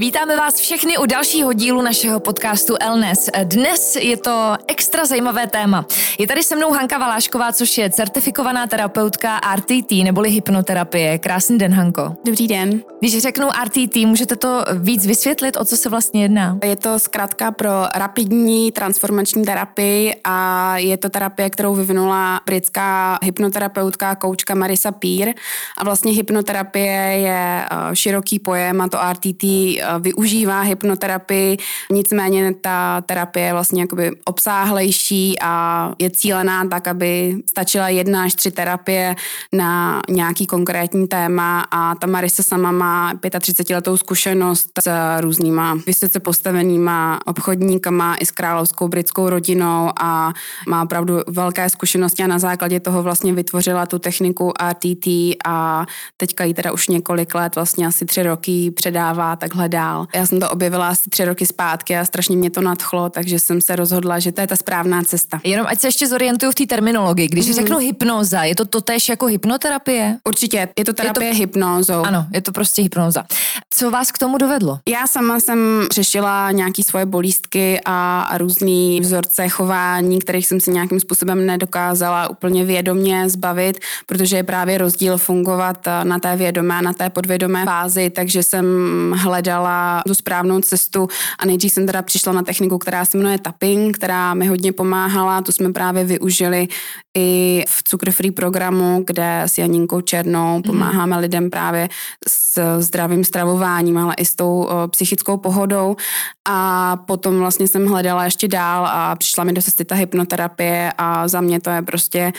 Vítáme vás všechny u dalšího dílu našeho podcastu Elnes. Dnes je to extra zajímavé téma. Je tady se mnou Hanka Valášková, což je certifikovaná terapeutka RTT neboli hypnoterapie. Krásný den, Hanko. Dobrý den. Když řeknu RTT, můžete to víc vysvětlit, o co se vlastně jedná? Je to zkrátka pro rapidní transformační terapii a je to terapie, kterou vyvinula britská hypnoterapeutka, koučka Marisa Peer. A vlastně hypnoterapie je eh, široký pojem a to RTT využívá hypnoterapii, nicméně ta terapie je vlastně jakoby obsáhlejší a je cílená tak, aby stačila jedna až tři terapie na nějaký konkrétní téma. A ta Marisa sama má 35 letou zkušenost s různýma vysoce postavenýma obchodníkama i s královskou britskou rodinou a má opravdu velké zkušenosti a na základě toho vlastně vytvořila tu techniku RTT a teďka ji teda už několik let, vlastně asi tři roky předává takhle dál. Já jsem to objevila asi tři roky zpátky a strašně mě to nadchlo, takže jsem se rozhodla, že to je ta správná cesta. Jenom ať se ještě zorientuju v té terminologii. Když mm-hmm. řeknu hypnoza, je to totéž jako hypnoterapie? Určitě, je to terapie je to... hypnózou. Ano, je to prostě hypnoza. Co vás k tomu dovedlo? Já sama jsem řešila nějaký svoje bolístky a, a různý vzorce chování, kterých jsem si nějakým způsobem nedokázala úplně vědomě zbavit, protože je právě rozdíl fungovat na té vědomé na té podvědomé fázi, takže jsem hledala tu správnou cestu a nejdřív jsem teda přišla na techniku, která se jmenuje tapping, která mi hodně pomáhala, tu jsme právě využili i v Cukr Free programu, kde s Janinkou Černou mhm. pomáháme mm. lidem právě s zdravým stravováním, ale i s tou psychickou pohodou. A potom vlastně jsem hledala ještě dál a přišla mi do cesty ta hypnoterapie a za mě to je prostě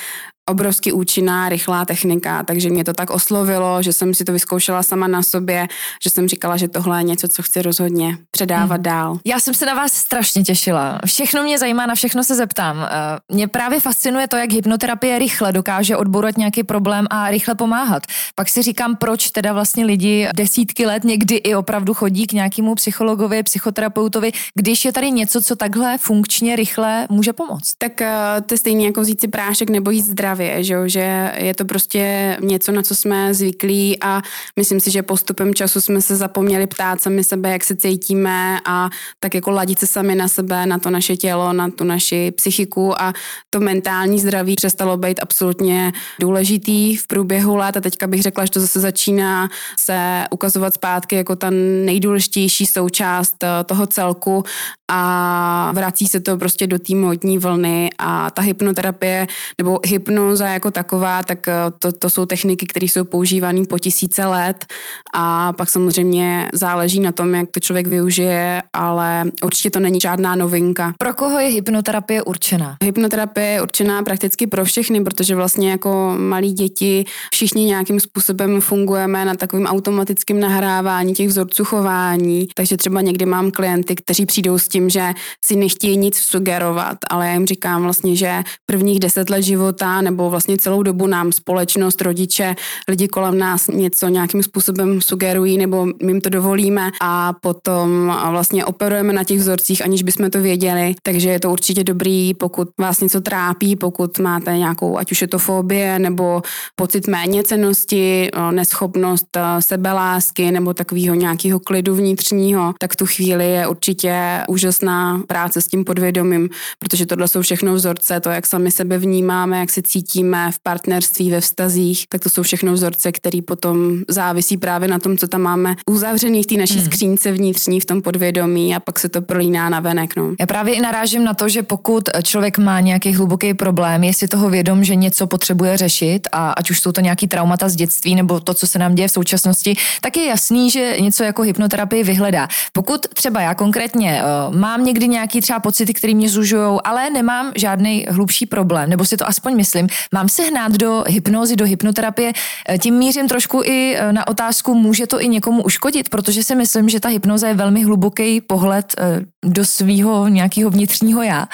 obrovsky účinná, rychlá technika, takže mě to tak oslovilo, že jsem si to vyzkoušela sama na sobě, že jsem říkala, že tohle je něco, co chci rozhodně předávat hmm. dál. Já jsem se na vás strašně těšila. Všechno mě zajímá, na všechno se zeptám. Eh, mě právě fascinuje to, jak hypnoterapie rychle dokáže odbourat nějaký problém a rychle pomáhat. Pak si říkám, proč teda vlastně lidi desítky let někdy i opravdu chodí k nějakému psychologovi, psychoterapeutovi, když je tady něco, co takhle funkčně, rychle může pomoct. Tak uh, to je stejně jako vzít si prášek nebo jít zdravě hlavě, že, že je to prostě něco, na co jsme zvyklí a myslím si, že postupem času jsme se zapomněli ptát sami sebe, jak se cítíme a tak jako ladit se sami na sebe, na to naše tělo, na tu naši psychiku a to mentální zdraví přestalo být absolutně důležitý v průběhu let. A teďka bych řekla, že to zase začíná se ukazovat zpátky jako ta nejdůležitější součást eh, toho celku a vrací se to prostě do té modní vlny a ta hypnoterapie nebo hypnoza jako taková, tak eh, to, to jsou techniky, které jsou používané po tisíce let a pak samozřejmě záleží na tom, jak to člověk využije, ale určitě to není žádná novinka. Pro koho je hypnoterapie určená? Hypnoterapie je určená prakticky pro všechny, protože vlastně jako malí děti všichni nějakým způsobem fungujeme na takovým automatickém nahrávání těch vzorců chování, takže třeba někdy mám klienty, kteří přijdou s tím, tím, že si nechtějí nic sugerovat, ale já jim říkám vlastně, že prvních deset let života nebo vlastně celou dobu nám společnost, rodiče, lidi kolem nás něco nějakým způsobem sugerují nebo my jim to dovolíme a potom vlastně operujeme na těch vzorcích, aniž bychom to věděli, takže je to určitě dobrý, pokud vás něco trápí, pokud máte nějakou, ať už je to fobie nebo pocit méněcenosti, neschopnost sebelásky nebo takového nějakého klidu vnitřního, tak tu chvíli je určitě úžasná práce s tím podvědomím, protože tohle jsou všechno vzorce, to, jak sami sebe vnímáme, jak se cítíme v partnerství, ve vztazích, tak to jsou všechno vzorce, které potom závisí právě na tom, co tam máme uzavřený v té naší hmm. skřínce vnitřní, v tom podvědomí a pak se to prolíná na venek. No. Já právě i narážím na to, že pokud člověk má nějaký hluboký problém, je si toho vědom, že něco potřebuje řešit a ať už jsou to nějaký traumata z dětství nebo to, co se nám děje v současnosti, tak je jasný, že něco jako hypnoterapii vyhledá. Pokud třeba já konkrétně uh, mám někdy nějaký třeba pocity, které mě zužují, ale nemám žádný hlubší problém, nebo si to aspoň myslím, Mám se hnát do hypnózy, do hypnoterapie. Eh, tím mířím trošku i eh, na otázku, může to i někomu uškodit, protože si myslím, že ta hypnoza je velmi hluboký pohled do svého nějakého vnitřního já.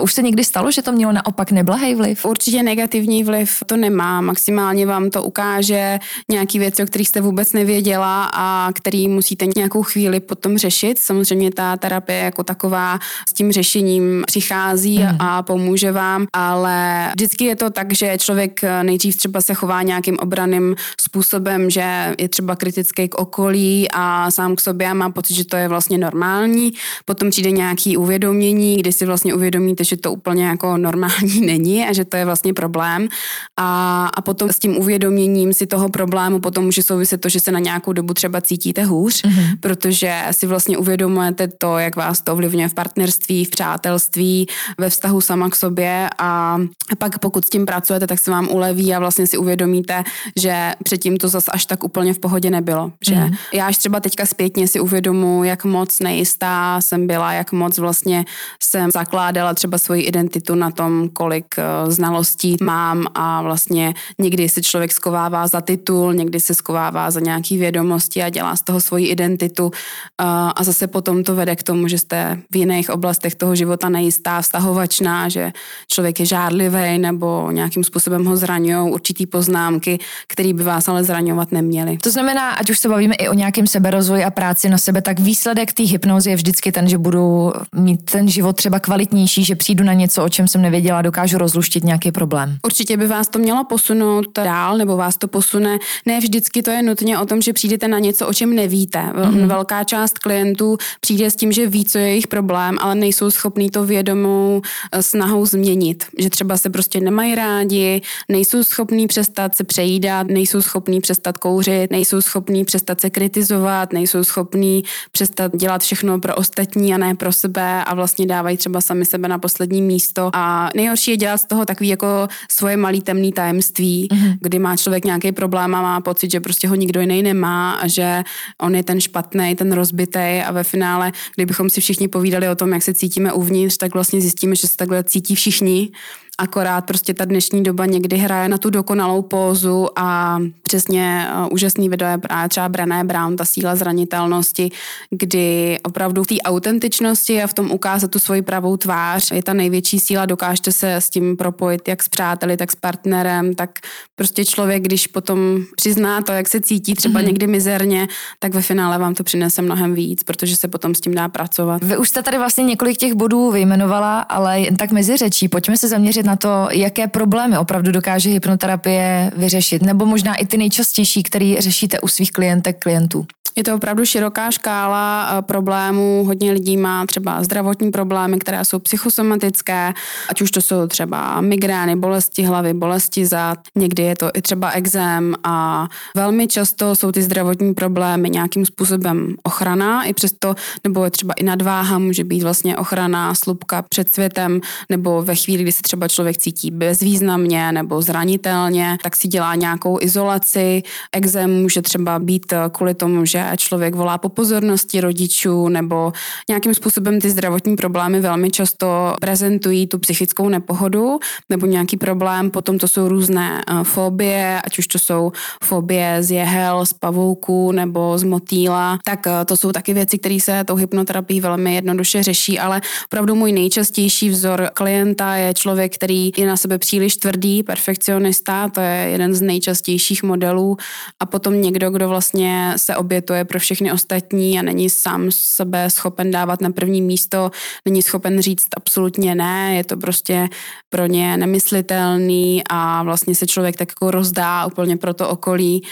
Už se někdy stalo, že to mělo naopak neblahý vliv? Určitě negativní vliv to nemá. Maximálně vám to ukáže nějaký věci, o kterých jste vůbec nevěděla a který musíte nějakou chvíli potom řešit. Samozřejmě ta terapie jako taková s tím řešením přichází mm. a pomůže vám, ale vždycky je to tak, že člověk nejdřív třeba se chová nějakým obraným způsobem, že je třeba kritický k okolí a sám k sobě a má pocit, že to je vlastně normální. Potom přijde nějaký uvědomění, kdy si vlastně uvědomíte, že to úplně jako normální není a že to je vlastně problém. A, a potom s tím uvědoměním si toho problému potom může souviset to, že se na nějakou dobu třeba cítíte hůř, mm-hmm. protože si vlastně uvědomujete to, jak vás to ovlivňuje v partnerství, v přátelství, ve vztahu sama k sobě a pak pokud s tím pracujete, tak se vám uleví a vlastně si uvědomíte, že předtím to zase až tak úplně v pohodě nebylo. Že mm. já až třeba teďka zpětně si uvědomu, jak moc nejistá jsem byla, jak moc vlastně jsem zakládala třeba svoji identitu na tom, kolik eh, znalostí mám a vlastně někdy se člověk skovává za titul, někdy se skovává za nějaký vědomosti a dělá z toho svoji identitu eh, a zase potom to vede k tomu, že jste v jiných oblastech toho života nejistá, vztahovačná, že člověk je žádlivý nebo nějakým způsobem ho zraňují určitý poznámky, které by vás ale zraňovat neměly. To znamená, ať už se bavíme i o nějakém seberozvoji a práci na sebe, tak výsledek té hypnozy je vždycky ten, že budu mít ten život třeba kvalitnější, že přijdu na něco, o čem jsem nevěděla, dokážu rozluštit nějaký problém. Určitě by vás to mělo posunout dál, nebo vás to posune. Ne vždycky to je nutně o tom, že přijdete na něco, o čem nevíte. Mm-hmm. Velká část klientů přijde s tím, že ví, co je jejich problém, ale nejsou schopní to vědomou eh, snahou změnit. Že třeba se prostě nemají rádi, nejsou schopní přestat se přejídat, nejsou schopní přestat kouřit, nejsou schopní přestat se kritizovat, nejsou schopní přestat dělat všechno pro ostatní a ne pro sebe a vlastně dávají třeba sami sebe na poslední místo. A nejhorší je dělat z toho takový jako svoje malý temný tajemství, mm-hmm. kdy má člověk nějaký problém a má pocit, že prostě ho nikdo jiný nemá a že on je ten špatný, ten rozbitý a ve finále, kdybychom si všichni povídali o tom, jak se cítíme uvnitř, tak vlastně zjistíme, že se takhle cítí všichni akorát prostě ta dnešní doba někdy hraje na tu dokonalou pózu a přesně uh, úžasný video je právě třeba Brené Brown, ta síla zranitelnosti, kdy opravdu v té autentičnosti a v tom ukázat tu svoji pravou tvář je ta největší síla, dokážete se s tím propojit jak s přáteli, tak s partnerem, tak prostě člověk, když potom přizná to, jak se cítí třeba mm-hmm. někdy mizerně, tak ve finále vám to přinese mnohem víc, protože se potom s tím dá pracovat. Vy už jste tady vlastně několik těch bodů vyjmenovala, ale jen tak mezi řečí, pojďme se zaměřit na to, jaké problémy opravdu dokáže hypnoterapie vyřešit, nebo možná i ty nejčastější, které řešíte u svých klientek, klientů. Je to opravdu široká škála eh, problémů. Hodně lidí má třeba zdravotní problémy, které jsou psychosomatické, ať už to jsou třeba migrény, bolesti hlavy, bolesti zad, někdy je to i třeba exém a velmi často jsou ty zdravotní problémy nějakým způsobem ochrana, i přesto, nebo je třeba i nadváha, může být vlastně ochrana slupka před světem, nebo ve chvíli, kdy se třeba člověk cítí bezvýznamně nebo zranitelně, tak si dělá nějakou izolaci. Exém může třeba být kvůli tomu, že člověk volá po pozornosti rodičů nebo nějakým způsobem ty zdravotní problémy velmi často prezentují tu psychickou nepohodu nebo nějaký problém. Potom to jsou různé eh, fobie, ať už to jsou fobie z jehel, z pavouků nebo z motýla, tak eh, to jsou taky věci, které se tou hypnoterapií velmi jednoduše řeší, ale opravdu můj nejčastější vzor klienta je člověk, který je na sebe příliš tvrdý, perfekcionista, to je jeden z nejčastějších modelů a potom někdo, kdo vlastně se obětuje je pro všechny ostatní a není sám sebe schopen dávat na první místo, není schopen říct absolutně ne, je to prostě pro ně nemyslitelný a vlastně se člověk tak jako rozdá úplně pro to okolí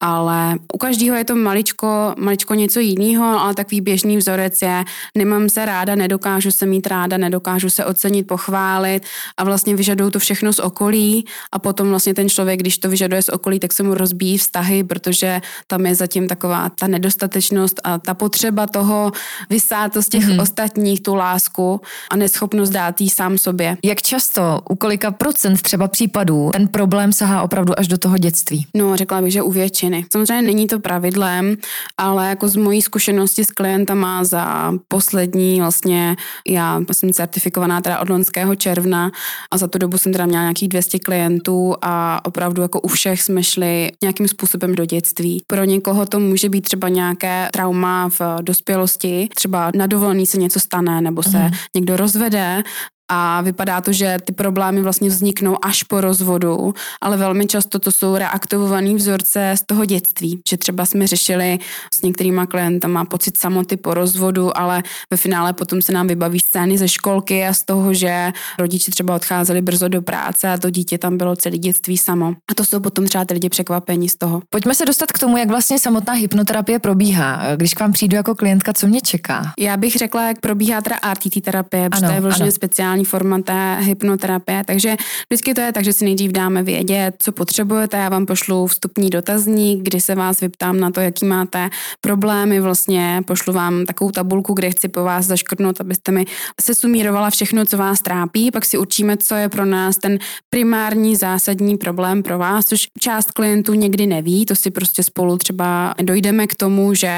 ale u každého je to maličko, maličko něco jiného, ale takový běžný vzorec je, nemám se ráda, nedokážu se mít ráda, nedokážu se ocenit, pochválit a vlastně vyžaduju to všechno z okolí a potom vlastně ten člověk, když to vyžaduje z okolí, tak se mu rozbíjí vztahy, protože tam je zatím taková ta nedostatečnost a ta potřeba toho vysát to z těch mm-hmm. ostatních, tu lásku a neschopnost dát jí sám sobě. Jak často, u kolika procent třeba případů ten problém sahá opravdu až do toho dětství? No, řekla bych, že u většiny většiny. Samozřejmě není to pravidlem, ale jako z mojí zkušenosti s klientama za poslední vlastně, já jsem certifikovaná teda od loňského června a za tu dobu jsem teda měla nějakých 200 klientů a opravdu jako u všech jsme šli nějakým způsobem do dětství. Pro někoho to může být třeba nějaké trauma v dospělosti, třeba na dovolený se něco stane nebo se mm. někdo rozvede a vypadá to, že ty problémy vlastně vzniknou až po rozvodu, ale velmi často to jsou reaktivované vzorce z toho dětství, že třeba jsme řešili s některýma klientama pocit samoty po rozvodu, ale ve finále potom se nám vybaví scény ze školky a z toho, že rodiče třeba odcházeli brzo do práce a to dítě tam bylo celé dětství samo. A to jsou potom třeba ty lidi překvapení z toho. Pojďme se dostat k tomu, jak vlastně samotná hypnoterapie probíhá. Když k vám přijdu jako klientka, co mě čeká? Já bych řekla, jak probíhá teda RTT terapie, protože to je vlastně speciální speciální forma té hypnoterapie. Takže vždycky to je tak, že si nejdřív dáme vědět, co potřebujete. Já vám pošlu vstupní dotazník, kdy se vás vyptám na to, jaký máte problémy. Vlastně pošlu vám takovou tabulku, kde chci po vás zaškrtnout, abyste mi se sumírovala všechno, co vás trápí. Pak si určíme, co je pro nás ten primární zásadní problém pro vás, což část klientů někdy neví. To si prostě spolu třeba dojdeme k tomu, že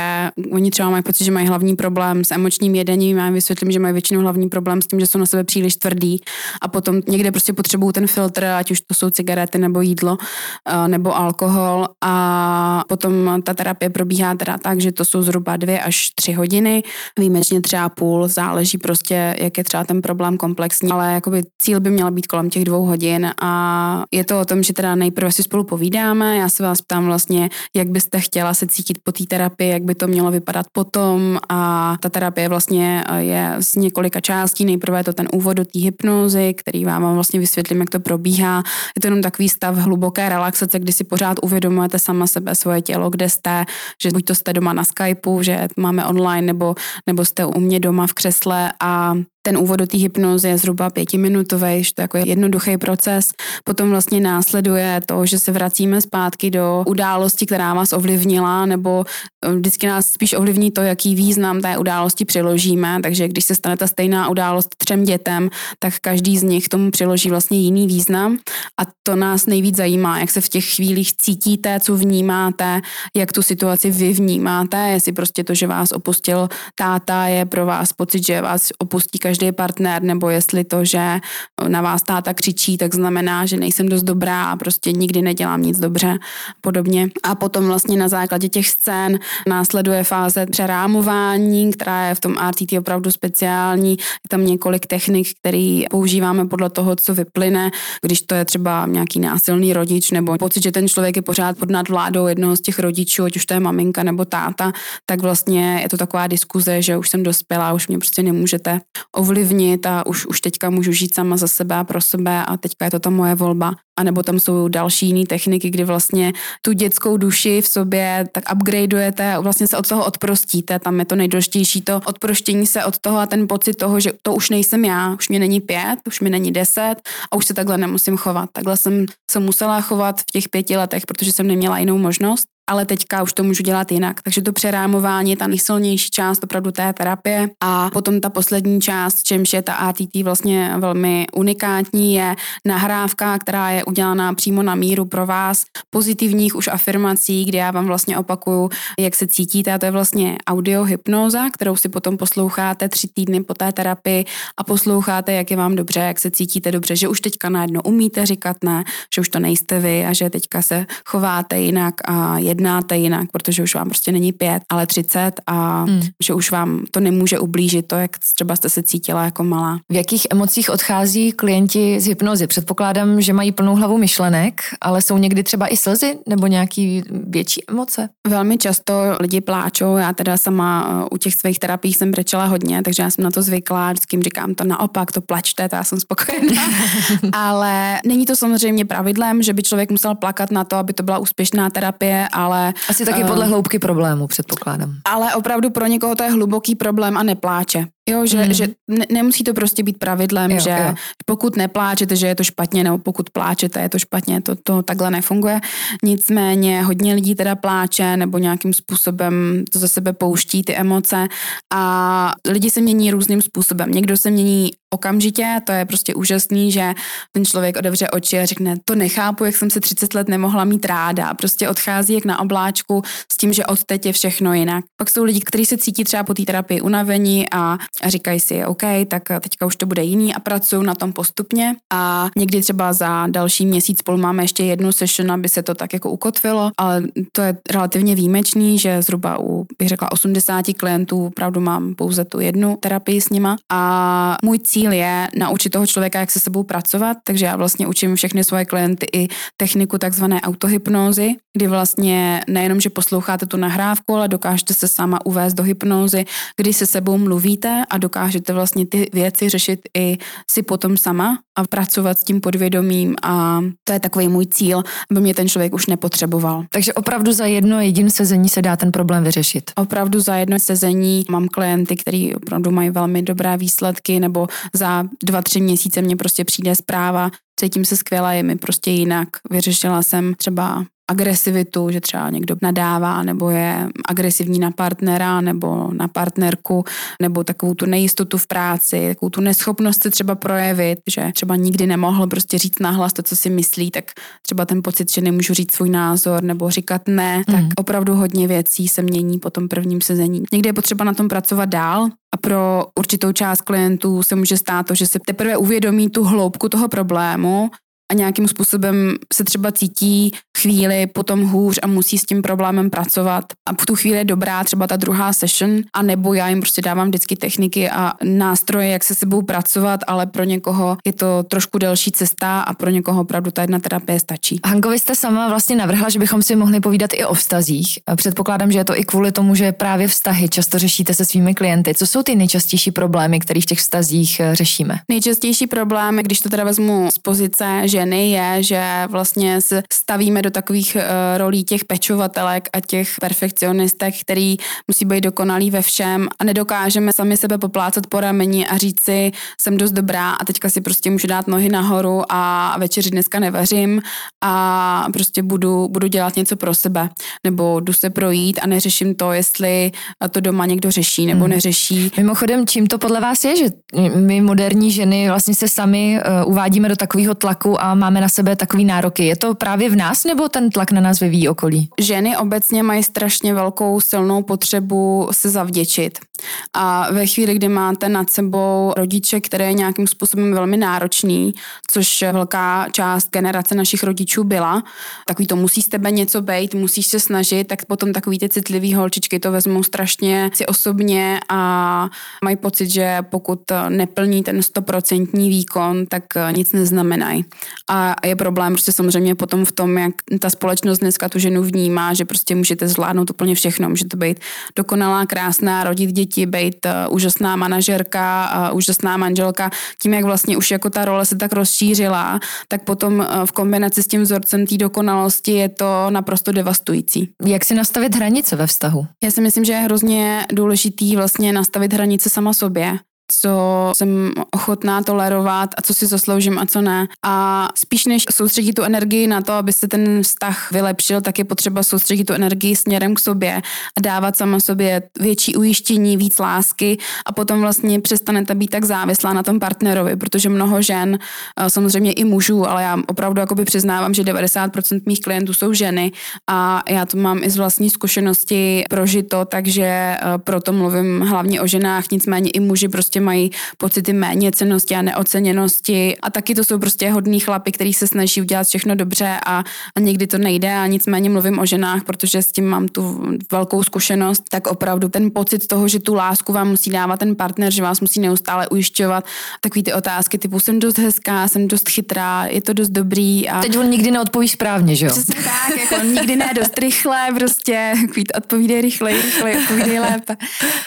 oni třeba mají pocit, že mají hlavní problém s emočním jedením. Já vysvětlím, že mají většinou hlavní problém s tím, že jsou na sebe příliš příliš tvrdý a potom někde prostě potřebují ten filtr, ať už to jsou cigarety nebo jídlo eh, nebo alkohol. A potom ta terapie probíhá teda tak, že to jsou zhruba dvě až tři hodiny, výjimečně třeba půl, záleží prostě, jak je třeba ten problém komplexní, ale jakoby cíl by měl být kolem těch dvou hodin. A je to o tom, že teda nejprve si spolu povídáme, já se vás ptám vlastně, jak byste chtěla se cítit po té terapii, jak by to mělo vypadat potom. A ta terapie vlastně je z několika částí, nejprve je to ten úvod do té hypnozy, který vám vlastně vysvětlím, jak to probíhá. Je to jenom takový stav hluboké relaxace, kdy si pořád uvědomujete sama sebe, svoje tělo, kde jste, že buď to jste doma na Skypeu, že máme online, nebo, nebo jste u mě doma v křesle a ten úvod do té hypnozy je zhruba pětiminutový, že to je jako jednoduchý proces. Potom vlastně následuje to, že se vracíme zpátky do události, která vás ovlivnila, nebo eh, vždycky nás spíš ovlivní to, jaký význam té události přiložíme. Takže když se stane ta stejná událost třem dětem, tak každý z nich tomu přiloží vlastně jiný význam. A to nás nejvíc zajímá, jak se v těch chvílích cítíte, co vnímáte, jak tu situaci vy vnímáte, jestli prostě to, že vás opustil táta, je pro vás pocit, že vás opustí partner, nebo jestli to, že na vás táta křičí, tak znamená, že nejsem dost dobrá a prostě nikdy nedělám nic dobře podobně. A potom vlastně na základě těch scén následuje fáze přerámování, která je v tom RTT opravdu speciální. Je tam několik technik, které používáme podle toho, co vyplyne, když to je třeba nějaký násilný rodič nebo pocit, že ten člověk je pořád pod nadvládou jednoho z těch rodičů, ať už to je maminka nebo táta, tak vlastně je to taková diskuze, že už jsem dospělá, už mě prostě nemůžete ovlivnit a už, už teďka můžu žít sama za sebe a pro sebe a teďka je to ta moje volba. A nebo tam jsou další jiné techniky, kdy vlastně tu dětskou duši v sobě tak upgradeujete a vlastně se od toho odprostíte. Tam je to nejdůležitější, to odproštění se od toho a ten pocit toho, že to už nejsem já, už mě není pět, už mi není deset a už se takhle nemusím chovat. Takhle jsem se musela chovat v těch pěti letech, protože jsem neměla jinou možnost ale teďka už to můžu dělat jinak. Takže to přerámování je ta nejsilnější část opravdu té terapie a potom ta poslední část, čemž je ta ATT vlastně velmi unikátní, je nahrávka, která je udělaná přímo na míru pro vás, pozitivních už afirmací, kde já vám vlastně opakuju, jak se cítíte. A to je vlastně audiohypnoza, kterou si potom posloucháte tři týdny po té terapii a posloucháte, jak je vám dobře, jak se cítíte dobře, že už teďka najednou umíte říkat ne, že už to nejste vy a že teďka se chováte jinak a jednáte jednáte jinak, protože už vám prostě není pět, ale třicet a hmm. že už vám to nemůže ublížit to, jak třeba jste se cítila jako malá. V jakých emocích odchází klienti z hypnozy? Předpokládám, že mají plnou hlavu myšlenek, ale jsou někdy třeba i slzy nebo nějaký větší emoce? Velmi často lidi pláčou, já teda sama uh, u těch svých terapií jsem brečela hodně, takže já jsem na to zvyklá, vždycky jim říkám to naopak, to plačte, to já jsem spokojená. ale není to samozřejmě pravidlem, že by člověk musel plakat na to, aby to byla úspěšná terapie, ale. Asi taky podle uh, hloubky problému, předpokládám. Ale opravdu pro někoho to je hluboký problém a nepláče. Jo, že, mm. že ne, nemusí to prostě být pravidlem, jo, že jo. pokud nepláčete, že je to špatně, nebo pokud pláčete, je to špatně, to, to takhle nefunguje. Nicméně hodně lidí teda pláče nebo nějakým způsobem to ze sebe pouští ty emoce a lidi se mění různým způsobem. Někdo se mění okamžitě, to je prostě úžasný, že ten člověk odevře oči a řekne, to nechápu, jak jsem se 30 let nemohla mít ráda. Prostě odchází jak na obláčku s tím, že od teď je všechno jinak. Pak jsou lidi, kteří se cítí třeba po té terapii unavení a, a říkají si, OK, tak teďka už to bude jiný a pracují na tom postupně. A někdy třeba za další měsíc spolu máme ještě jednu session, aby se to tak jako ukotvilo, ale to je relativně výjimečný, že zhruba u, bych řekla, 80 klientů opravdu mám pouze tu jednu terapii s nima. A můj cíl je naučit toho člověka, jak se sebou pracovat, takže já vlastně učím všechny svoje klienty i techniku takzvané autohypnózy, kdy vlastně nejenom, že posloucháte tu nahrávku, ale dokážete se sama uvést do hypnózy, kdy se sebou mluvíte a dokážete vlastně ty věci řešit i si potom sama a pracovat s tím podvědomím a to je takový můj cíl, aby mě ten člověk už nepotřeboval. Takže opravdu za jedno jediné sezení se dá ten problém vyřešit? Opravdu za jedno sezení mám klienty, kteří opravdu mají velmi dobré výsledky nebo za dva, tři měsíce mě prostě přijde zpráva, cítím se skvěle, je mi prostě jinak. Vyřešila jsem třeba agresivitu, že třeba někdo nadává nebo je agresivní na partnera nebo na partnerku, nebo takovou tu nejistotu v práci, takovou tu neschopnost se třeba projevit, že třeba nikdy nemohl prostě říct nahlas to, co si myslí, tak třeba ten pocit, že nemůžu říct svůj názor nebo říkat ne, mm. tak opravdu hodně věcí se mění po tom prvním sezení. Někdy je potřeba na tom pracovat dál, a pro určitou část klientů se může stát to, že se teprve uvědomí tu hloubku toho problému a nějakým způsobem se třeba cítí chvíli potom hůř a musí s tím problémem pracovat. A v tu chvíli je dobrá třeba ta druhá session, a nebo já jim prostě dávám vždycky techniky a nástroje, jak se sebou pracovat, ale pro někoho je to trošku delší cesta a pro někoho opravdu ta jedna terapie stačí. Hanko, vy jste sama vlastně navrhla, že bychom si mohli povídat i o vztazích. Předpokládám, že je to i kvůli tomu, že právě vztahy často řešíte se svými klienty. Co jsou ty nejčastější problémy, které v těch vztazích eh, řešíme? Nejčastější problémy, když to teda vezmu z pozice ženy, je, že vlastně se stavíme do takových uh, rolí těch pečovatelek a těch perfekcionistek, který musí být dokonalý ve všem a nedokážeme sami sebe poplácat po rameni a říct si, jsem dost dobrá a teďka si prostě můžu dát nohy nahoru a večeři dneska nevařím a prostě budu, budu dělat něco pro sebe. Nebo jdu se projít a neřeším to, jestli to doma někdo řeší nebo hmm. neřeší. Mimochodem, čím to podle vás je, že my moderní ženy vlastně se sami uh, uvádíme do takového tlaku a máme na sebe takový nároky. Je to právě v nás nebo ten tlak na nás vyvíjí okolí? Ženy obecně mají strašně velkou silnou potřebu se zavděčit. A ve chvíli, kdy máte nad sebou rodiče, které je nějakým způsobem velmi náročný, což velká část generace našich rodičů byla, takový to musí z tebe něco být, musíš se snažit, tak potom takový ty citlivý holčičky to vezmou strašně si osobně a mají pocit, že pokud neplní ten stoprocentní výkon, tak nic neznamenají. A je problém prostě samozřejmě potom v tom, jak ta společnost dneska tu ženu vnímá, že prostě můžete zvládnout úplně všechno. Můžete být dokonalá, krásná, rodit děti, být uh, úžasná manažerka, uh, úžasná manželka. Tím, jak vlastně už jako ta role se tak rozšířila, tak potom uh, v kombinaci s tím vzorcem té dokonalosti je to naprosto devastující. Jak si nastavit hranice ve vztahu? Já si myslím, že je hrozně důležitý vlastně nastavit hranice sama sobě co jsem ochotná tolerovat a co si zasloužím a co ne. A spíš než soustředit tu energii na to, aby se ten vztah vylepšil, tak je potřeba soustředit tu energii směrem k sobě a dávat sama sobě větší ujištění, víc lásky a potom vlastně přestanete být tak závislá na tom partnerovi, protože mnoho žen, samozřejmě i mužů, ale já opravdu jakoby přiznávám, že 90% mých klientů jsou ženy a já to mám i z vlastní zkušenosti prožito, takže proto mluvím hlavně o ženách, nicméně i muži prostě prostě mají pocity méně cenosti a neoceněnosti a taky to jsou prostě hodní chlapy, který se snaží udělat všechno dobře a, a někdy to nejde a nicméně mluvím o ženách, protože s tím mám tu velkou zkušenost, tak opravdu ten pocit toho, že tu lásku vám musí dávat ten partner, že vás musí neustále ujišťovat, takový ty otázky typu jsem dost hezká, jsem dost chytrá, je to dost dobrý. A... Teď on nikdy neodpoví správně, že jo? Přesně tak, jako nikdy ne dost rychle, prostě odpovídej rychle, rychle, odpovídej lépe.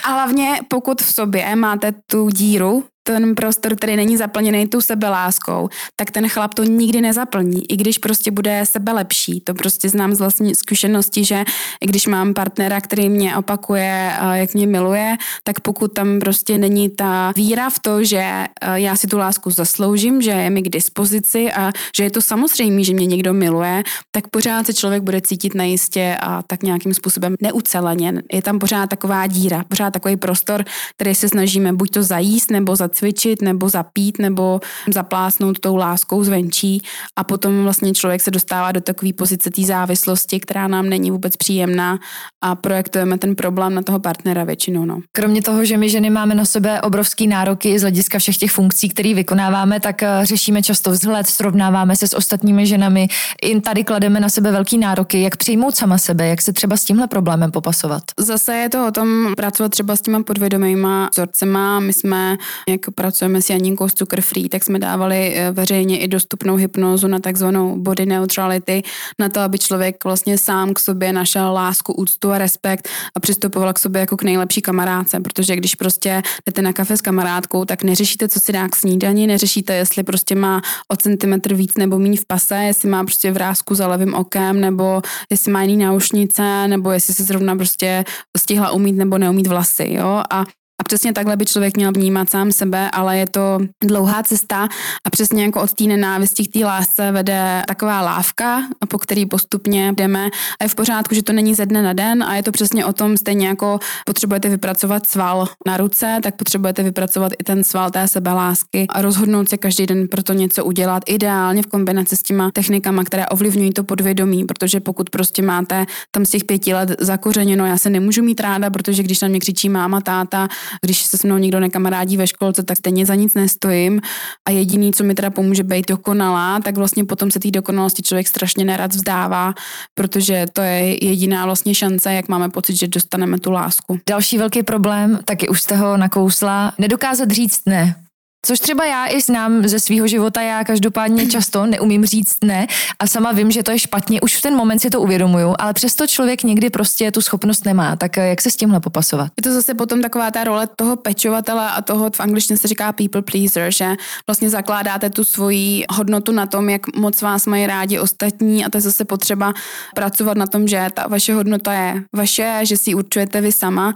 A hlavně pokud v sobě máte tu díru, ten prostor, který není zaplněný tou sebeláskou, tak ten chlap to nikdy nezaplní, i když prostě bude sebe lepší. To prostě znám z vlastní zkušenosti, že i když mám partnera, který mě opakuje, jak mě miluje, tak pokud tam prostě není ta víra v to, že já si tu lásku zasloužím, že je mi k dispozici a že je to samozřejmé, že mě někdo miluje, tak pořád se člověk bude cítit nejistě a tak nějakým způsobem neuceleně. Je tam pořád taková díra, pořád takový prostor, který se snažíme buď to zajíst nebo za zacvičit nebo zapít nebo zaplásnout tou láskou zvenčí a potom vlastně člověk se dostává do takové pozice té závislosti, která nám není vůbec příjemná a projektujeme ten problém na toho partnera většinou. No. Kromě toho, že my ženy máme na sebe obrovský nároky z hlediska všech těch funkcí, které vykonáváme, tak eh, řešíme často vzhled, srovnáváme se s ostatními ženami. I tady klademe na sebe velký nároky, jak přijmout sama sebe, jak se třeba s tímhle problémem popasovat. Zase je to o tom pracovat třeba s těma podvědomýma vzorcema. My jsme, jak pracujeme s Janinkou z Cukr Free, tak jsme dávali eh, veřejně i dostupnou hypnózu na takzvanou body neutrality, na to, aby člověk vlastně sám k sobě našel lásku, úctu a respekt a přistupoval k sobě jako k nejlepší kamarádce, protože když prostě jdete na kafe s kamarádkou, tak neřešíte, co si dá k snídani, neřešíte, jestli prostě má o centimetr víc nebo méně v pase, jestli má prostě vrázku za levým okem, nebo jestli má jiný náušnice, nebo jestli se zrovna prostě stihla umít nebo neumít vlasy, jo, a a přesně takhle by člověk měl vnímat sám sebe, ale je to dlouhá cesta a přesně jako od té nenávisti k té lásce vede taková lávka, po který postupně jdeme. A je v pořádku, že to není ze dne na den a je to přesně o tom, stejně jako potřebujete vypracovat sval na ruce, tak potřebujete vypracovat i ten sval té sebelásky a rozhodnout se každý den pro to něco udělat, ideálně v kombinaci s těma technikama, které ovlivňují to podvědomí, protože pokud prostě máte tam z těch pěti let zakořeněno, já se nemůžu mít ráda, protože když na mě křičí máma, táta, když se s mnou někdo nekamarádí ve školce, tak stejně za nic nestojím a jediný, co mi teda pomůže být dokonalá, tak vlastně potom se té dokonalosti člověk strašně nerad vzdává, protože to je jediná vlastně šance, jak máme pocit, že dostaneme tu lásku. Další velký problém, taky už jste ho nakousla, nedokázat říct ne. Což třeba já i znám ze svého života, já každopádně často neumím říct ne a sama vím, že to je špatně, už v ten moment si to uvědomuju, ale přesto člověk někdy prostě tu schopnost nemá. Tak eh, jak se s tímhle popasovat? Je to zase potom taková ta role toho pečovatele a toho v angličtině se říká people pleaser, že vlastně zakládáte tu svoji hodnotu na tom, jak moc vás mají rádi ostatní a to je zase potřeba pracovat na tom, že ta vaše hodnota je vaše, že si ji určujete vy sama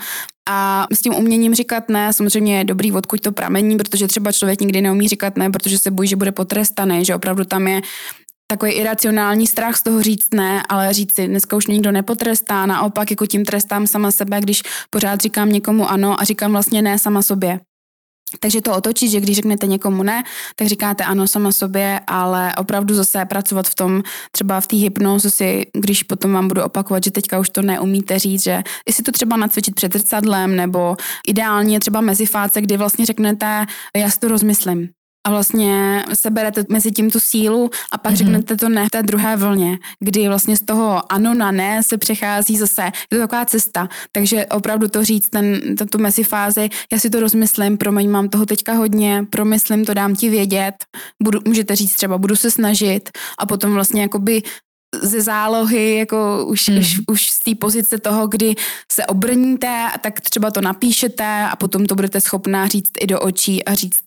a s tím uměním říkat ne, samozřejmě je dobrý, odkud to pramení, protože třeba člověk nikdy neumí říkat ne, protože se bojí, že bude potrestaný, že opravdu tam je takový iracionální strach z toho říct ne, ale říct si, dneska už nikdo nepotrestá, naopak jako tím trestám sama sebe, když pořád říkám někomu ano a říkám vlastně ne sama sobě. Takže to otočit, že když řeknete někomu ne, tak říkáte ano sama sobě, ale opravdu zase pracovat v tom, třeba v té hypnoze si, když potom vám budu opakovat, že teďka už to neumíte říct, že jestli to třeba nacvičit před zrcadlem, nebo ideálně třeba mezi fáce, kdy vlastně řeknete, já si to rozmyslím a vlastně seberete mezi tím tu sílu a pak mm-hmm. řeknete to ne v té druhé vlně, kdy vlastně z toho ano na ne se přechází zase, je to taková cesta, takže opravdu to říct, ten, tu mezi fázi, já si to rozmyslím, promiň, mám toho teďka hodně, promyslím to, dám ti vědět, budu, můžete říct třeba, budu se snažit a potom vlastně jakoby ze zálohy, jako už, hmm. už, už z té pozice toho, kdy se obrníte, tak třeba to napíšete a potom to budete schopná říct i do očí a říct,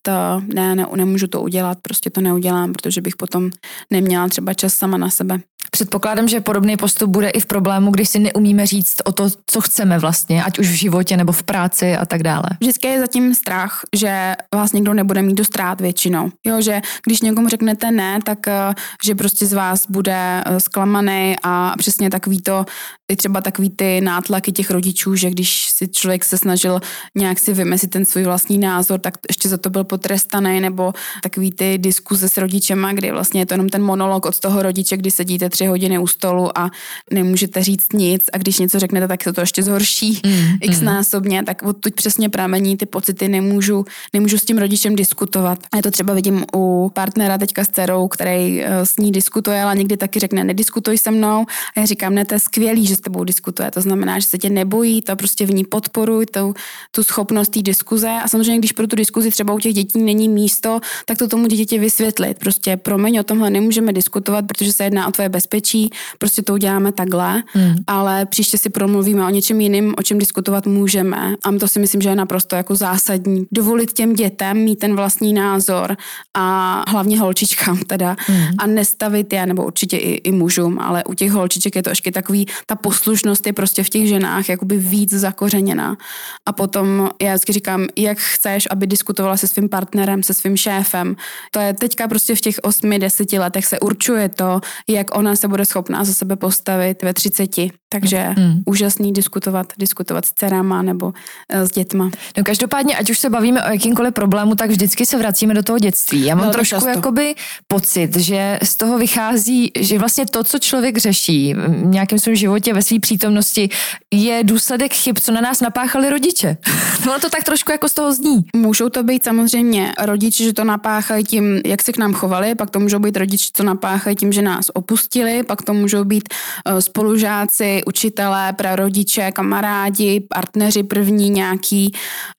ne, ne, nemůžu to udělat, prostě to neudělám, protože bych potom neměla třeba čas sama na sebe. Předpokládám, že podobný postup bude i v problému, když si neumíme říct o to, co chceme vlastně, ať už v životě nebo v práci a tak dále. Vždycky je zatím strach, že vás někdo nebude mít dost rád většinou. Jo, že když někomu řeknete ne, tak eh, že prostě z vás bude eh, zklamaný a přesně takový to, i třeba takový ty nátlaky těch rodičů, že když si člověk se snažil nějak si vymezit ten svůj vlastní názor, tak ještě za to byl potrestaný, nebo takový ty diskuze s rodičema, kdy vlastně je to jenom ten monolog od toho rodiče, kdy sedíte tři hodiny u stolu a nemůžete říct nic a když něco řeknete, tak se to ještě zhorší mm, x mm. násobně, tak odtud přesně pramení ty pocity, nemůžu, nemůžu s tím rodičem diskutovat. A já to třeba vidím u partnera teďka s dcerou, který eh, s ní diskutuje, ale někdy taky řekne, nediskutuj se mnou. A já říkám, ne, to je skvělý, že s tebou diskutuje. To znamená, že se tě nebojí, to prostě v ní podporuj, tu, tu schopnost té diskuze. A samozřejmě, když pro tu diskuzi třeba u těch dětí není místo, tak to tomu dítěti vysvětlit. Prostě promiň, o tomhle nemůžeme diskutovat, protože se jedná o tvoje bezpečí, prostě to uděláme takhle, mm. ale příště si promluvíme o něčem jiným, o čem diskutovat můžeme. A to si myslím, že je naprosto jako zásadní. Dovolit těm dětem mít ten vlastní názor a hlavně holčičkám teda mm. a nestavit je, nebo určitě i, i mužům, ale u těch holčiček je to ještě takový, ta poslušnost je prostě v těch ženách jakoby víc zakořeněná. A potom já vždycky říkám, jak chceš, aby diskutovala se svým partnerem, se svým šéfem. To je teďka prostě v těch osmi, deseti letech se určuje to, jak ona se bude schopná za sebe postavit ve třiceti. Takže mm. úžasný diskutovat, diskutovat s dcerama nebo uh, s dětma. No každopádně, ať už se bavíme o jakýmkoliv problému, tak vždycky se vracíme do toho dětství. Já mám Velmi trošku často. jakoby pocit, že z toho vychází, že vlastně to, co člověk řeší v nějakém svém životě, ve své přítomnosti, je důsledek chyb, co na nás napáchali rodiče. no to tak trošku jako z toho zní. Můžou to být samozřejmě rodiče, že to napáchají tím, jak se k nám chovali, pak to můžou být rodiče, co napáchají tím, že nás opustili, pak to můžou být uh, spolužáci, učitelé, prarodiče, kamarádi, partneři první nějaký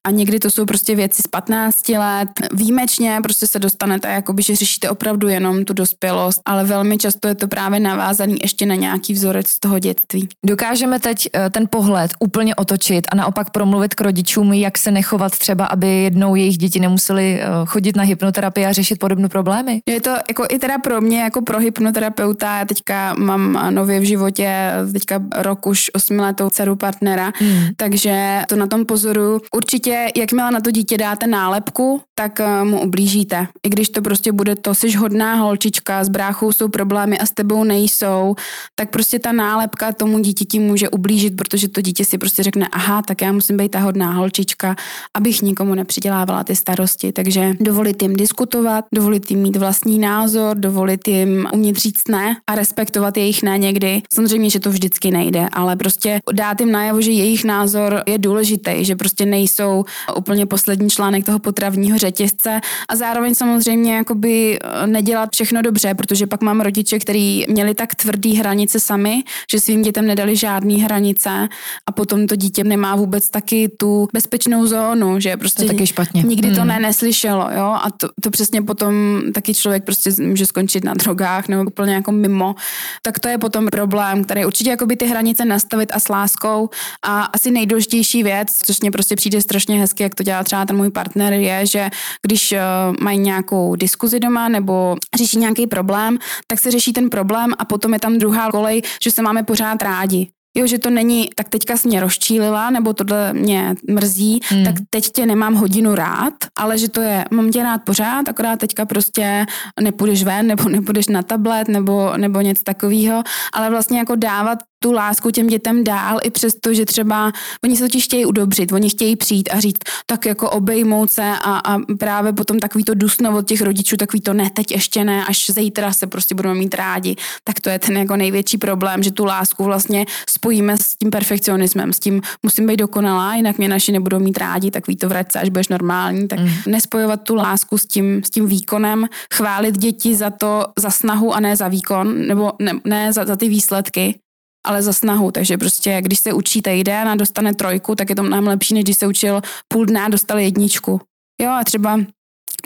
a někdy to jsou prostě věci z 15 let. Výjimečně prostě se dostanete, jakoby, že řešíte opravdu jenom tu dospělost, ale velmi často je to právě navázaný ještě na nějaký vzorec z toho dětství. Dokážeme teď eh, ten pohled úplně otočit a naopak promluvit k rodičům, jak se nechovat třeba, aby jednou jejich děti nemuseli eh, chodit na hypnoterapii a řešit podobné problémy? Je to jako i teda pro mě, jako pro hypnoterapeuta, já teďka mám nově v životě, teďka rok už osmiletou dceru partnera, hmm. takže to na tom pozoru. Určitě, jakmile na to dítě dáte nálepku, tak eh, mu ublížíte. I když to prostě bude to, jsi hodná holčička, s bráchou jsou problémy a s tebou nejsou, tak prostě ta nálepka tomu dítěti může ublížit, protože to dítě si prostě řekne, aha, tak já musím být ta hodná holčička, abych nikomu nepřidělávala ty starosti. Takže dovolit jim diskutovat, dovolit jim mít vlastní názor, dovolit jim umět říct ne a respektovat jejich ne někdy. Samozřejmě, že to vždycky nejde, ale prostě dát jim najevo, že jejich názor je důležitý, že prostě nejsou úplně poslední článek toho potravního řetězce a zároveň samozřejmě jakoby eh, nedělat všechno dobře, protože pak mám rodiče, kteří měli tak tvrdý hranice sami, že svým dětem nedali žádné hranice a potom to dítě nemá vůbec taky tu bezpečnou zónu, že prostě to taky špatně. nikdy hmm. to ne, neslyšelo, jo, a to, to přesně potom taky člověk prostě může skončit na drogách nebo úplně jako mimo, tak to je potom problém, který určitě jakoby ty hranice nastavit a s láskou a asi nejdůležitější věc, což mě prostě přijde strašně hezky, jak to dělá třeba ten můj partner, je, že když uh, mají nějakou diskuzi doma nebo řeší nějaký problém, tak se řeší ten problém a potom je tam druhá kolej, že se máme pořád rádi jo, že to není, tak teďka jsi mě rozčílila, nebo tohle mě mrzí, hmm. tak teď tě nemám hodinu rád, ale že to je, mám tě rád pořád, akorát teďka prostě nepůjdeš ven, nebo nepůjdeš na tablet, nebo, nebo něco takového, ale vlastně jako dávat tu lásku těm dětem dál, i přesto, že třeba oni se totiž chtějí udobřit, oni chtějí přijít a říct, tak jako obejmout se a, a právě potom takový to dusno od těch rodičů, takový to ne, teď ještě ne, až zítra se prostě budeme mít rádi, tak to je ten jako největší problém, že tu lásku vlastně spojíme s tím perfekcionismem, s tím musím být dokonalá, jinak mě naši nebudou mít rádi, takový to vrať se, až budeš normální, tak mm. nespojovat tu lásku s tím, s tím výkonem, chválit děti za to, za snahu a ne za výkon, nebo ne, ne za, za ty výsledky, ale za snahu. Takže prostě, když se učí týden a dostane trojku, tak je to mnohem lepší, než když se učil půl dne a dostal jedničku. Jo, a třeba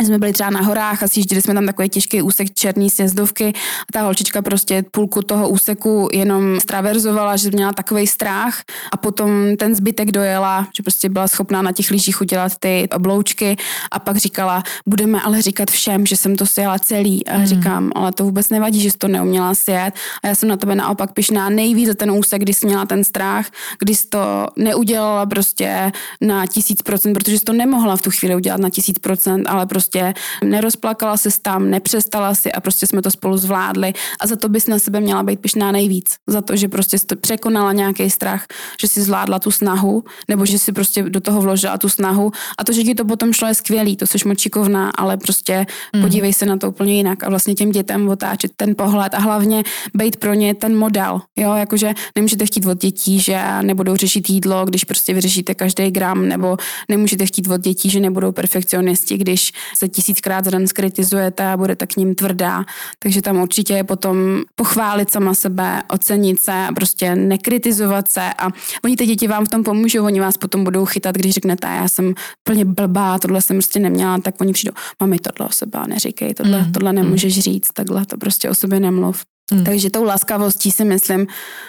jsme byli třeba na horách a sjížděli jsme tam takový těžký úsek černý sjezdovky a ta holčička prostě půlku toho úseku jenom straverzovala, že měla takový strach a potom ten zbytek dojela, že prostě byla schopná na těch lyžích udělat ty obloučky a pak říkala, budeme ale říkat všem, že jsem to sjela celý. A hmm. říkám, ale to vůbec nevadí, že jsi to neuměla sjet a já jsem na tebe naopak pišná nejvíc za ten úsek, kdy jsi měla ten strach, kdy jsi to neudělala prostě na tisíc procent, protože jsi to nemohla v tu chvíli udělat na tisíc procent, ale prostě prostě nerozplakala se tam, nepřestala si a prostě jsme to spolu zvládli a za to bys na sebe měla být pišná nejvíc. Za to, že prostě jsi překonala nějaký strach, že si zvládla tu snahu, nebo že si prostě do toho vložila tu snahu a to, že ti to potom šlo je skvělý, to jsi močikovná, ale prostě mm. podívej se na to úplně jinak a vlastně těm dětem otáčet ten pohled a hlavně být pro ně ten model, jo, jakože nemůžete chtít od dětí, že nebudou řešit jídlo, když prostě vyřešíte každý gram, nebo nemůžete chtít od dětí, že nebudou perfekcionisti, když se tisíckrát za den skritizujete a budete k ním tvrdá. Takže tam určitě je potom pochválit sama sebe, ocenit se, prostě nekritizovat se a oni ty děti vám v tom pomůžou, oni vás potom budou chytat, když řeknete, já jsem plně blbá, tohle jsem prostě neměla, tak oni přijdou, mami, tohle o sebe neříkej, tohle, mm. tohle nemůžeš říct, takhle to prostě o sobě nemluv. Hmm. Takže tou laskavostí si myslím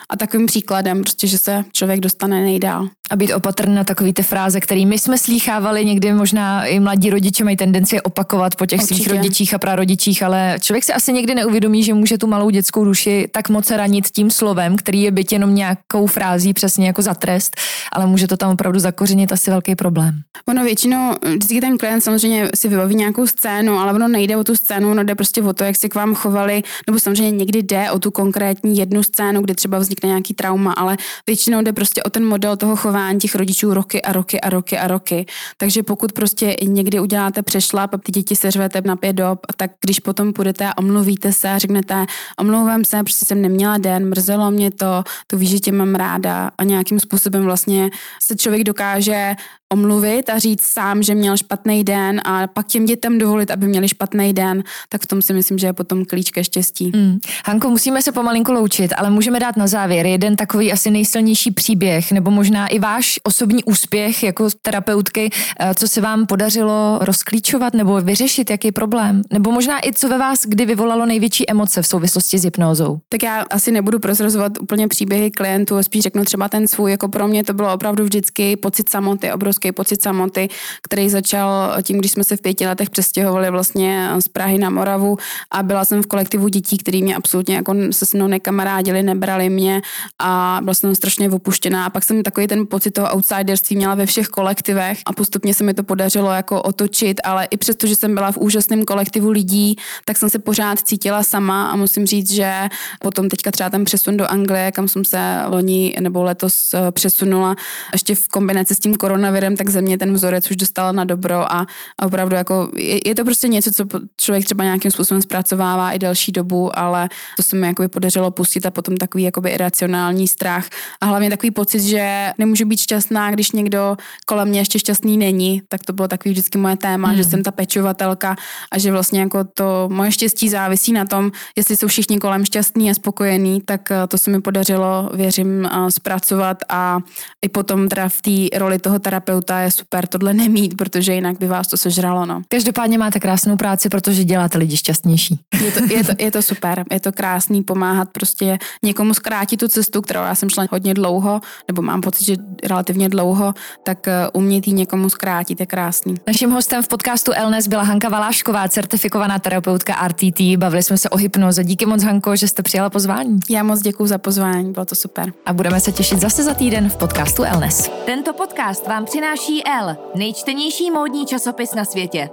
a takovým příkladem, prostě, že se člověk dostane nejdál. A být opatrný na takový ty fráze, které my jsme slýchávali, někdy možná i mladí rodiče mají tendenci opakovat po těch Určitě. svých rodičích a prarodičích, ale člověk si asi někdy neuvědomí, že může tu malou dětskou duši tak moc ranit tím slovem, který je byt jenom nějakou frází přesně jako za trest, ale může to tam opravdu zakořenit asi velký problém. Ono většinou, vždycky ten klient samozřejmě si vybaví nějakou scénu, ale ono nejde o tu scénu, ono jde prostě o to, jak si k vám chovali, nebo samozřejmě někdy jde o tu konkrétní jednu scénu, kdy třeba vznikne nějaký trauma, ale většinou jde prostě o ten model toho chování těch rodičů roky a roky a roky a roky. Takže pokud prostě někdy uděláte přešlap a ty děti seřvete na pět dob, tak když potom půjdete a omluvíte se a řeknete, omlouvám se, protože jsem neměla den, mrzelo mě to, to víš, že tě mám ráda a nějakým způsobem vlastně se člověk dokáže omluvit a říct sám, že měl špatný den a pak těm dětem dovolit, aby měli špatný den, tak v tom si myslím, že je potom klíč ke štěstí. Hmm. Hanko, musíme se pomalinku loučit, ale můžeme dát na závěr jeden takový asi nejsilnější příběh, nebo možná i váš osobní úspěch jako terapeutky, eh, co se vám podařilo rozklíčovat nebo vyřešit, jaký problém, nebo možná i co ve vás kdy vyvolalo největší emoce v souvislosti s hypnózou. Tak já asi nebudu prozrazovat úplně příběhy klientů, spíš řeknu třeba ten svůj, jako pro mě to bylo opravdu vždycky pocit samoty, obrovský pocit samoty, který začal tím, když jsme se v pěti letech přestěhovali vlastně z Prahy na Moravu a byla jsem v kolektivu dětí, který mě absolutně jako se se mnou nekamarádili, nebrali mě a byla jsem strašně opuštěná. A pak jsem takový ten pocit toho outsiderství měla ve všech kolektivech a postupně se mi to podařilo jako otočit, ale i přesto, že jsem byla v úžasném kolektivu lidí, tak jsem se pořád cítila sama a musím říct, že potom teďka třeba ten přesun do Anglie, kam jsem se loni nebo letos eh, přesunula, ještě v kombinaci s tím koronavirem, tak ze mě ten vzorec už dostala na dobro a, a opravdu jako je, je to prostě něco, co člověk třeba nějakým způsobem zpracovává i delší dobu, ale to se mi jako podařilo pustit a potom takový jakoby iracionální strach a hlavně takový pocit, že nemůžu být šťastná, když někdo kolem mě ještě šťastný není, tak to bylo takový vždycky moje téma, hmm. že jsem ta pečovatelka a že vlastně jako to moje štěstí závisí na tom, jestli jsou všichni kolem šťastní a spokojení, tak eh, to se mi podařilo, věřím, eh, zpracovat a i potom teda v té roli toho terapeuta je super tohle nemít, protože jinak by vás to sežralo. No. Každopádně máte krásnou práci, protože děláte lidi šťastnější. Je to, je to, je to super, je to krásný pomáhat prostě někomu zkrátit tu cestu, kterou já jsem šla hodně dlouho, nebo mám pocit, že relativně dlouho, tak eh, umět ji někomu zkrátit je krásný. Naším hostem v podcastu Elnes byla Hanka Valášková, certifikovaná terapeutka RTT. Bavili jsme se o hypnoze. Díky moc, Hanko, že jste přijala pozvání. Já moc děkuji za pozvání, bylo to super. A budeme se těšit zase za týden v podcastu Elnes. Tento podcast vám přináší L, nejčtenější módní časopis na světě.